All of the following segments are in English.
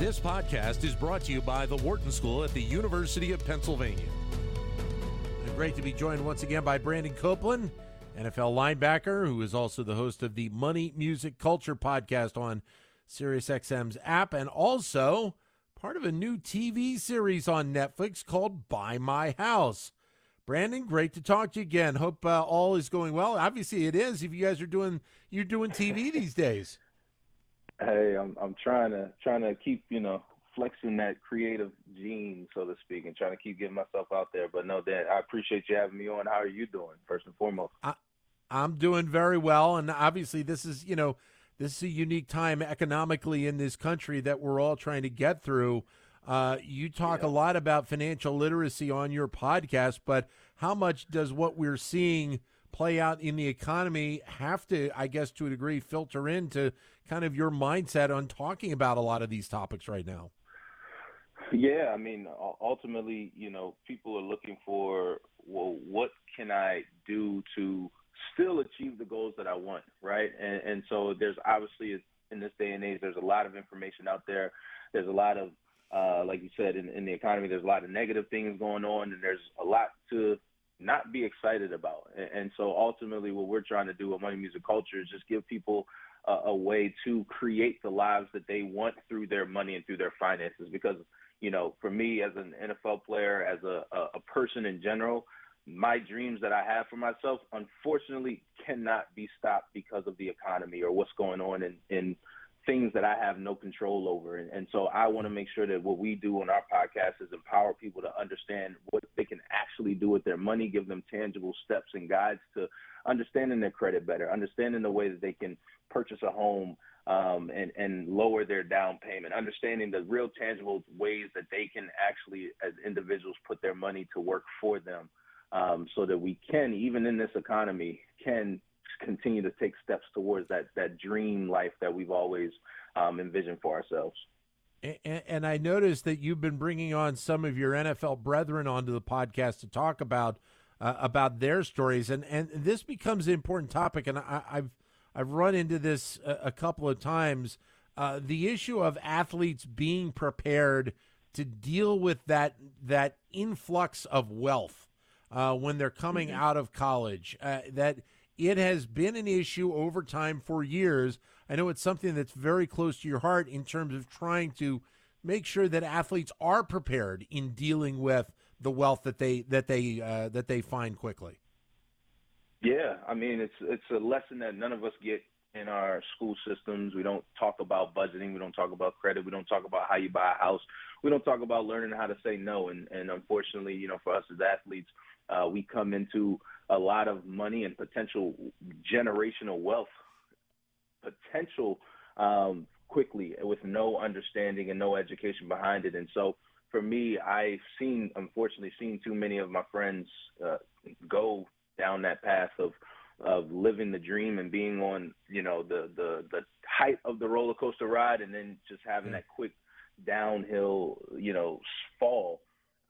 This podcast is brought to you by the Wharton School at the University of Pennsylvania. Great to be joined once again by Brandon Copeland, NFL linebacker, who is also the host of the Money, Music, Culture podcast on SiriusXM's app, and also part of a new TV series on Netflix called Buy My House. Brandon, great to talk to you again. Hope uh, all is going well. Obviously, it is. If you guys are doing you're doing TV these days. Hey, I'm I'm trying to trying to keep you know flexing that creative gene, so to speak, and trying to keep getting myself out there. But no, Dan, I appreciate you having me on. How are you doing, first and foremost? I, I'm doing very well, and obviously, this is you know this is a unique time economically in this country that we're all trying to get through. Uh, you talk Yeah. a lot about financial literacy on your podcast, but how much does what we're seeing play out in the economy have to, I guess, to a degree, filter into kind of your mindset on talking about a lot of these topics right now? Yeah, I mean, ultimately, you know, people are looking for, well, what can I do to still achieve the goals that I want, right? And, and so there's obviously in this day and age, there's a lot of information out there. There's a lot of, uh, like you said, in, in the economy, there's a lot of negative things going on, and there's a lot to not be excited about. And, and so ultimately, what we're trying to do with Money Music Culture is just give people a, a way to create the lives that they want through their money and through their finances. Because you know, for me as an NFL player, as a, a, a person in general, my dreams that I have for myself, unfortunately, cannot be stopped because of the economy or what's going on in, in things that I have no control over. And, and so I want to make sure that what we do on our podcast is empower people to understand what they can actually do with their money, give them tangible steps and guides to understanding their credit better, understanding the way that they can purchase a home um, and, and lower their down payment, understanding the real tangible ways that they can actually, as individuals, put their money to work for them um, so that we can, even in this economy, can continue to take steps towards that, that dream life that we've always um, envisioned for ourselves. And, and I noticed that you've been bringing on some of your NFL brethren onto the podcast to talk about uh, about their stories, and and this becomes an important topic. And I, I've I've run into this a, a couple of times. Uh, the issue of athletes being prepared to deal with that that influx of wealth uh, when they're coming out of college. Uh, that it has been an issue over time for years. I know it's something that's very close to your heart in terms of trying to make sure that athletes are prepared in dealing with the wealth that they that they uh, that they find quickly. Yeah, I mean it's it's a lesson that none of us get in our school systems. We don't talk about budgeting. We don't talk about credit. We don't talk about how you buy a house. We don't talk about learning how to say no. And and unfortunately, you know, for us as athletes, uh, we come into a lot of money and potential generational wealth potential um, quickly with no understanding and no education behind it. And so for me, I've seen, unfortunately, seen too many of my friends uh, go down that path of of living the dream and being on, you know, the the the height of the roller coaster ride, and then just having that quick downhill, you know, fall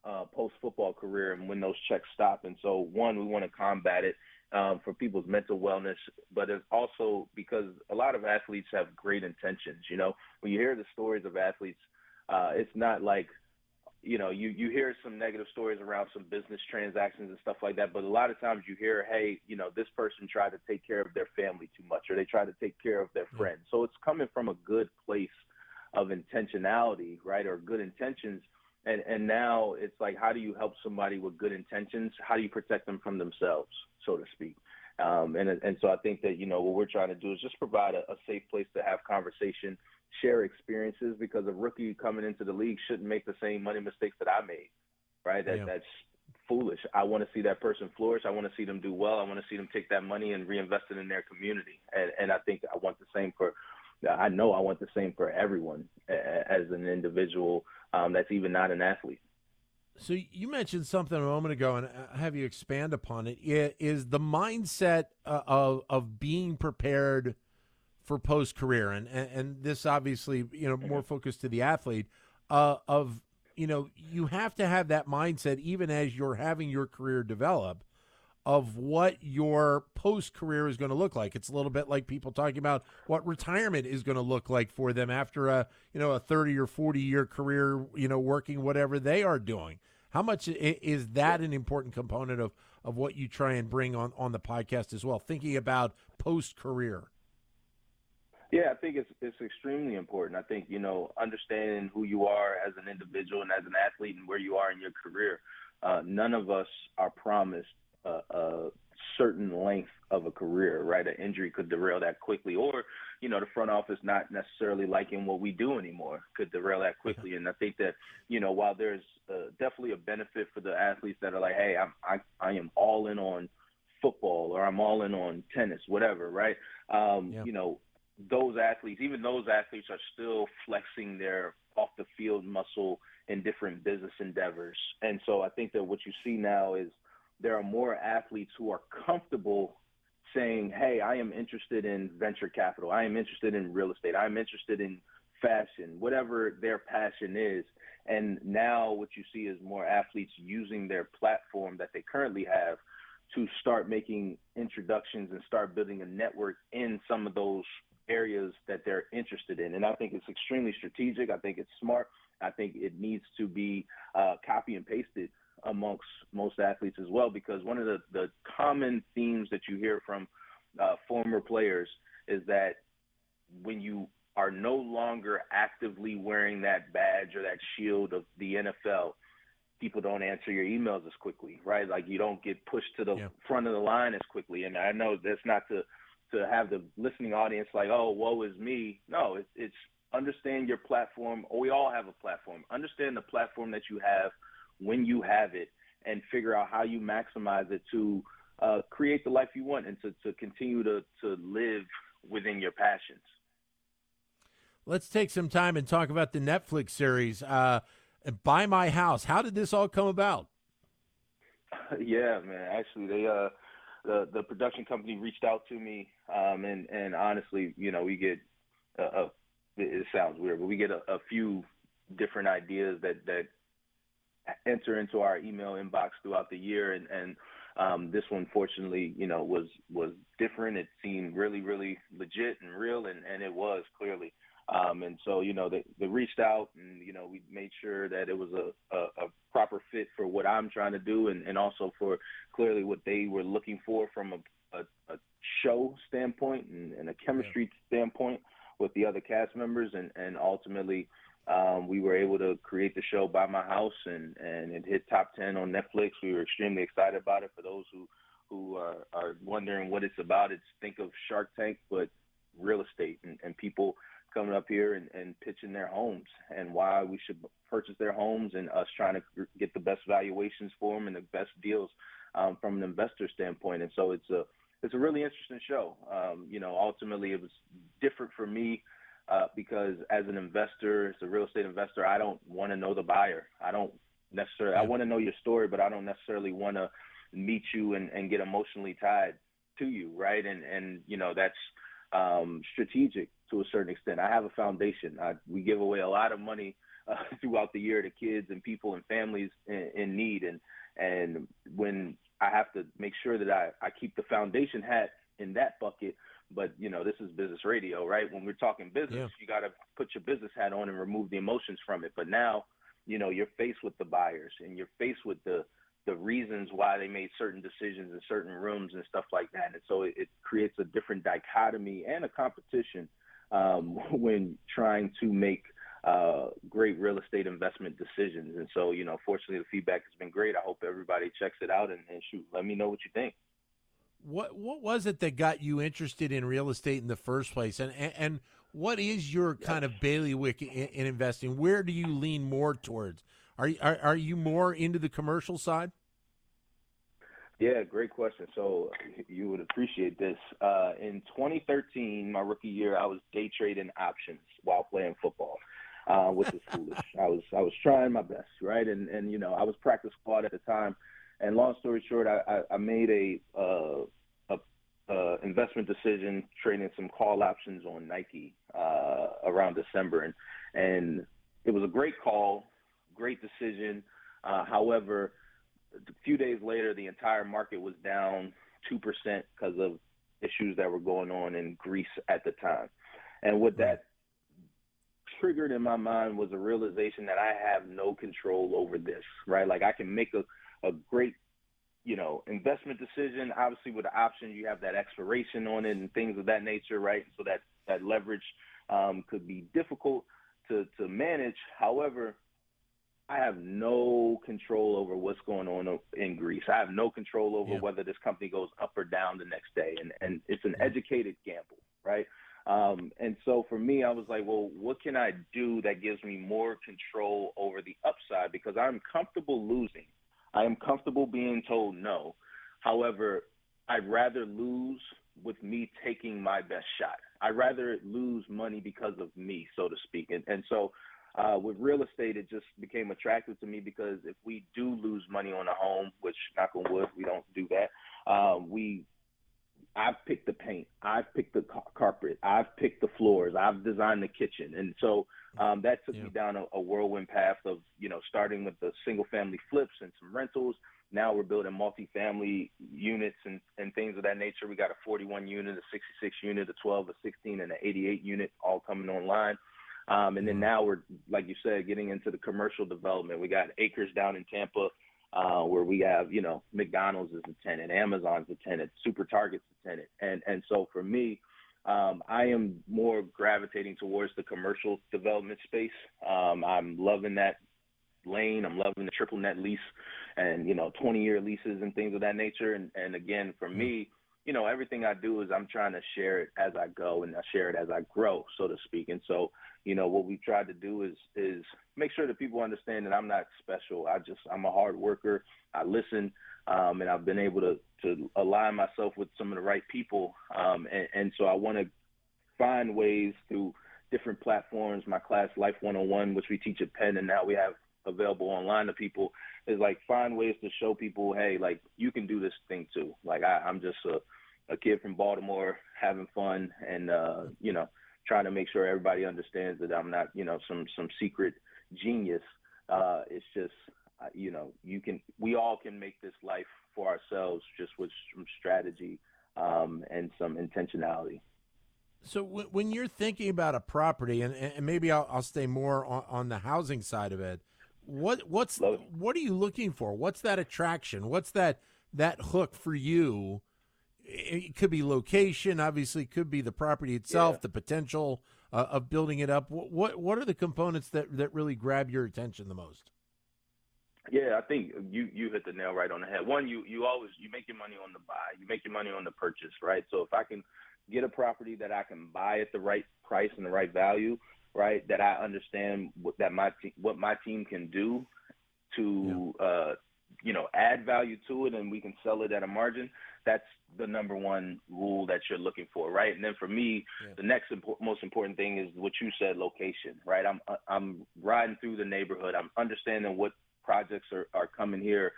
uh, post football career, and when those checks stop. And so, one, we want to combat it um, for people's mental wellness, but it's also because a lot of athletes have great intentions. You know, when you hear the stories of athletes, uh, it's not like you know, you you hear some negative stories around some business transactions and stuff like that, but a lot of times you hear, hey, you know, this person tried to take care of their family too much, or they tried to take care of their friends. So it's coming from a good place of intentionality, right, or good intentions. And and now it's like, how do you help somebody with good intentions? How do you protect them from themselves, so to speak? Um, and and so I think that you know what we're trying to do is just provide a, a safe place to have conversation, share experiences, because a rookie coming into the league shouldn't make the same money mistakes that I made, right? That Yeah. that's foolish. I want to see that person flourish. I want to see them do well. I want to see them take that money and reinvest it in their community. And and I think I want the same for. I know I want the same for everyone as an individual um, that's even not an athlete. So you mentioned something a moment ago, and I have you expand upon it. Is the mindset uh, of of being prepared for post career, and, and and this obviously you know more focused to the athlete uh, of you know you have to have that mindset even as you're having your career develop of what your post career is going to look like. It's a little bit like people talking about what retirement is going to look like for them after a you know a thirty or forty year career, you know, working whatever they are doing. How much is that an important component of of what you try and bring on on the podcast as well? Thinking about post career. Yeah, I think it's it's extremely important. I think you know understanding who you are as an individual and as an athlete and where you are in your career. Uh, none of us are promised a, a certain length of a career, right? An injury could derail that quickly, or you know the front office not necessarily liking what we do anymore could derail that quickly. And I think that you know while there's uh, definitely a benefit for the athletes that are like, hey, I'm I I am all in on football or I'm all in on tennis, whatever, right? Um, You know those athletes, even those athletes, are still flexing their off the field muscle in different business endeavors. And so I think that what you see now is there are more athletes who are comfortable saying, "Hey, I am interested in venture capital. I am interested in real estate. I'm interested in fashion, whatever their passion is." And now what you see is more athletes using their platform that they currently have to start making introductions and start building a network in some of those areas that they're interested in. And I think it's extremely strategic. I think it's smart. I think it needs to be uh, copy and pasted amongst most athletes as well, because one of the, the common themes that you hear from uh, former players is that when you are no longer actively wearing that badge or that shield of the NFL, people don't answer your emails as quickly, right? Like you don't get pushed to the yeah. front of the line as quickly. And I know that's not to to have the listening audience like, oh, woe is me. No, it's, it's understand your platform. We all have a platform. Understand the platform that you have when you have it, and figure out how you maximize it to uh, create the life you want and to, to continue to, to live within your passions. Let's take some time and talk about the Netflix series, uh, "Buy My House." How did this all come about? Yeah, man. Actually, they uh, the the production company reached out to me, um, and and honestly, you know, we get a, a it sounds weird, but we get a, a few different ideas that that enter into our email inbox throughout the year, and and um, this one, fortunately, you know, was was different. It seemed really, really legit and real, and and it was clearly. Um, and so, you know, they, they reached out and, you know, we made sure that it was a, a, a proper fit for what I'm trying to do and, and also for clearly what they were looking for from a, a, a show standpoint and, and a chemistry yeah. standpoint with the other cast members. And, and ultimately, um, we were able to create the show Buy My House and, and it hit top 10 on Netflix. We were extremely excited about it. For those who, who are, are wondering what it's about, it's think of Shark Tank, but real estate and, and people – coming up here and, and pitching their homes and why we should purchase their homes and us trying to get the best valuations for them and the best deals um, from an investor standpoint. And so it's a it's a really interesting show. Um, you know, ultimately it was different for me uh, because as an investor, as a real estate investor, I don't want to know the buyer. I don't necessarily. I want to know your story, but I don't necessarily want to meet you and, and get emotionally tied to you, right? And and you know that's um, strategic to a certain extent. I have a foundation. I, we give away a lot of money uh, throughout the year to kids and people and families in, in need, and and when I have to make sure that I, I keep the foundation hat in that bucket. But you know, this is business radio, right? When we're talking business, yeah. you got to put your business hat on and remove the emotions from it. But now, you know, you're faced with the buyers and you're faced with the the reasons why they made certain decisions in certain rooms and stuff like that. And so it, it creates a different dichotomy and a competition um, when trying to make uh, great real estate investment decisions. And so, you know, fortunately, the feedback has been great. I hope everybody checks it out and, and shoot, let me know what you think. What what was it that got you interested in real estate in the first place? And and, and what is your kind of bailiwick in, in investing? Where do you lean more towards? Are, you, are are you more into the commercial side? Yeah, great question. So you would appreciate this. Uh, in 2013, my rookie year, I was day trading options while playing football, uh, which is foolish. I was I was trying my best, right? And and you know I was practice squad at the time. And long story short, I, I, I made a, uh, a, a investment decision trading some call options on Nike uh, around December, and and it was a great call great decision. Uh, however, a few days later, the entire market was down two percent because of issues that were going on in Greece at the time. And what that triggered in my mind was a realization that I have no control over this, right? Like I can make a, a great, you know, investment decision. Obviously with the options, you have that expiration on it and things of that nature, right? So that, that leverage um, could be difficult to, to manage. However, I have no control over what's going on in Greece. I have no control over yeah. whether this company goes up or down the next day. And, and it's an educated gamble, right? Um, and so for me, I was like, well, what can I do that gives me more control over the upside? Because I'm comfortable losing. I am comfortable being told no. However, I'd rather lose with me taking my best shot. I'd rather lose money because of me, so to speak. And, and so uh, with real estate, it just became attractive to me because if we do lose money on a home, which knock on wood, we don't do that, um, we I've picked the paint, I've picked the carpet, I've picked the floors, I've designed the kitchen, and so um, that took yeah. me down a, a, whirlwind path of you know starting with the single family flips and some rentals. Now we're building multi-family units and, and things of that nature. We got a 41 unit, a 66 unit, a 12, a 16, and an 88 unit all coming online. Um, and then now we're, like you said, getting into the commercial development. We got acres down in Tampa uh, where we have, you know, McDonald's is a tenant, Amazon's a tenant, Super Target's a tenant, and and so for me, um, I am more gravitating towards the commercial development space. Um, I'm loving that lane. I'm loving the triple net lease, and you know, 20 year leases and things of that nature. And and again, for me, you know, everything I do is I'm trying to share it as I go and I share it as I grow, so to speak. And so you know what we've tried to do is is make sure that people understand that I'm not special. I just I'm a hard worker. I listen, um, and I've been able to to align myself with some of the right people. Um, and, and so I want to find ways through different platforms. My class Life 101, which we teach at Penn, and now we have available online to people, is like find ways to show people, hey, like you can do this thing too. Like I, I'm just a a kid from Baltimore having fun and uh, you know trying to make sure everybody understands that I'm not, you know, some some secret genius. Uh, it's just, uh, you know, you can, we all can make this life for ourselves just with some strategy um, and some intentionality. So w- when you're thinking about a property, and, and maybe I'll, I'll stay more on, on, the housing side of it, what what's what are you looking for? What's that attraction? What's that that hook for you? It could be location, obviously, could be the property itself, yeah. the potential uh, of building it up. What, what what are the components that that really grab your attention the most? Yeah, I think you you hit the nail right on the head. One, you you always you make your money on the buy, you make your money on the purchase, right? So if I can get a property that I can buy at the right price and the right value, right, that I understand what that my te- what my team can do to yeah. uh, you know add value to it, and we can sell it at a margin that's the number one rule that you're looking for, right? And then for me, yeah. the next impo- most important thing is what you said, location, right? I'm I'm riding through the neighborhood. I'm understanding what projects are, are coming here.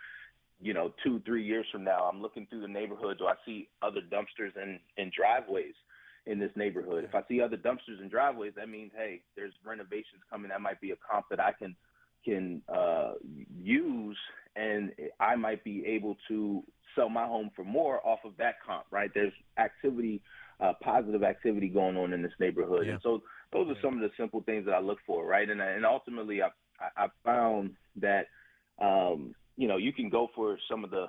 You know, two, three years from now, I'm looking through the neighborhood. Do I see other dumpsters and in driveways in this neighborhood? If I see other dumpsters and driveways, that means hey, there's renovations coming. That might be a comp that I can can uh, use, and I might be able to sell my home for more off of that comp, right? There's activity, uh, positive activity going on in this neighborhood. Yeah. And so those are some of the simple things that I look for, right? And, and ultimately, I, I found that, um, you know, you can go for some of the,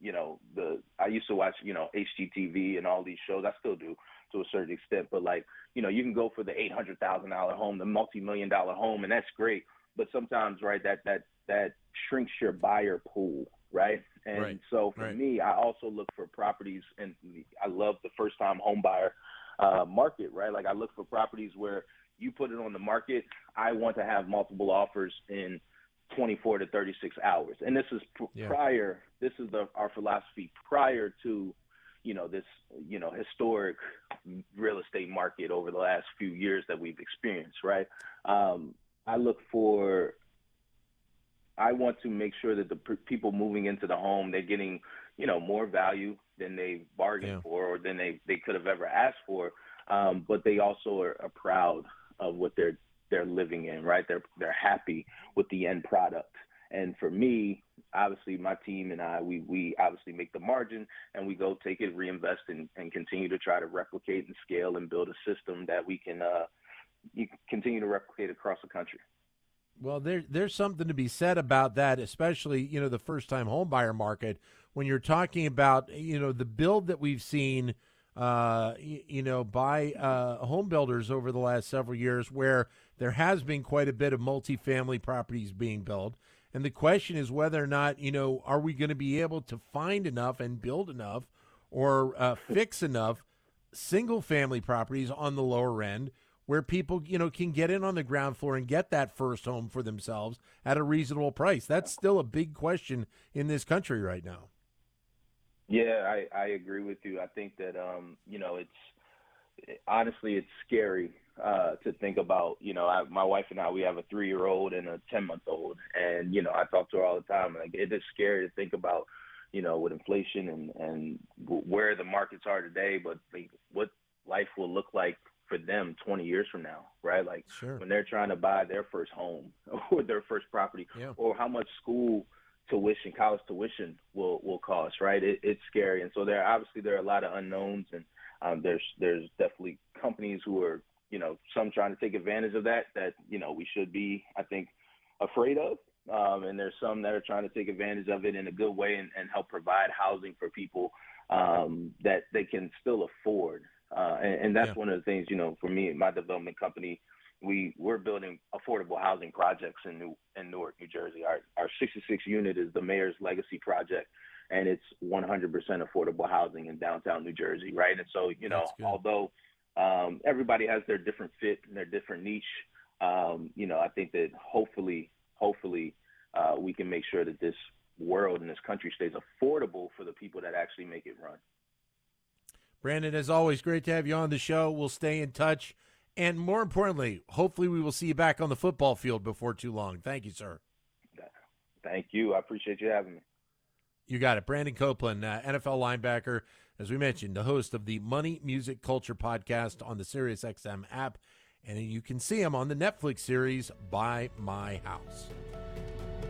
you know, the, I used to watch, you know, HGTV and all these shows. I still do to a certain extent, but like, you know, you can go for the $800,000 home, the multi-million dollar home, and that's great. But sometimes, right, that, that, that shrinks your buyer pool, right? And right. so for right. me, I also look for properties, and I love the first time home buyer uh, market, right? Like I look for properties where you put it on the market. I want to have multiple offers in 24 to 36 hours, and this is pr- yeah. prior. This is the, our philosophy prior to, you know, this you know historic real estate market over the last few years that we've experienced, right? Um, I look for I want to make sure that the p- people moving into the home they're getting, you know, more value than they bargained yeah. for or than they, they could have ever asked for. Um, but they also are, are proud of what they're they're living in, right? They're they're happy with the end product. And for me, obviously my team and I, we we obviously make the margin and we go take it, reinvest and, and continue to try to replicate and scale and build a system that we can uh, you continue to replicate across the country. Well, there, there's something to be said about that, especially you know the first time home buyer market. When you're talking about you know the build that we've seen, uh, you, you know by uh, home builders over the last several years, where there has been quite a bit of multifamily properties being built, and the question is whether or not you know are we going to be able to find enough and build enough, or uh, fix enough single family properties on the lower end where people, you know, can get in on the ground floor and get that first home for themselves at a reasonable price. That's still a big question in this country right now. Yeah, I, I agree with you. I think that um, you know, it's honestly it's scary uh, to think about. You know, I, my wife and I we have a three year old and a ten month old, and you know, I talk to her all the time. Like it is scary to think about, you know, with inflation and and where the markets are today, but like what life will look like them 20 years from now, right? Like sure. when they're trying to buy their first home or their first property, yeah. or how much school tuition, college tuition will will cost, right? It, it's scary, and so there obviously there are a lot of unknowns, and um, there's there's definitely companies who are you know some trying to take advantage of that that you know we should be I think afraid of. Um, and there's some that are trying to take advantage of it in a good way and, and help provide housing for people um, that they can still afford. Uh, and, and, that's yeah. one of the things, you know, for me, my development company, we we're building affordable housing projects in New in Newark, New Jersey. Our our 66 unit is the mayor's legacy project, and it's 100% affordable housing in downtown New Jersey, right? And so, you know, although um, everybody has their different fit and their different niche, um, you know, I think that hopefully, hopefully, uh, we can make sure that this world and this country stays affordable for the people that actually make it run. Brandon, as always, great to have you on the show. We'll stay in touch. And more importantly, hopefully we will see you back on the football field before too long. Thank you, sir. Thank you. I appreciate you having me. You got it. Brandon Copeland, uh, NFL linebacker, as we mentioned, the host of the Money Music Culture podcast on the SiriusXM app. And you can see him on the Netflix series Buy My House.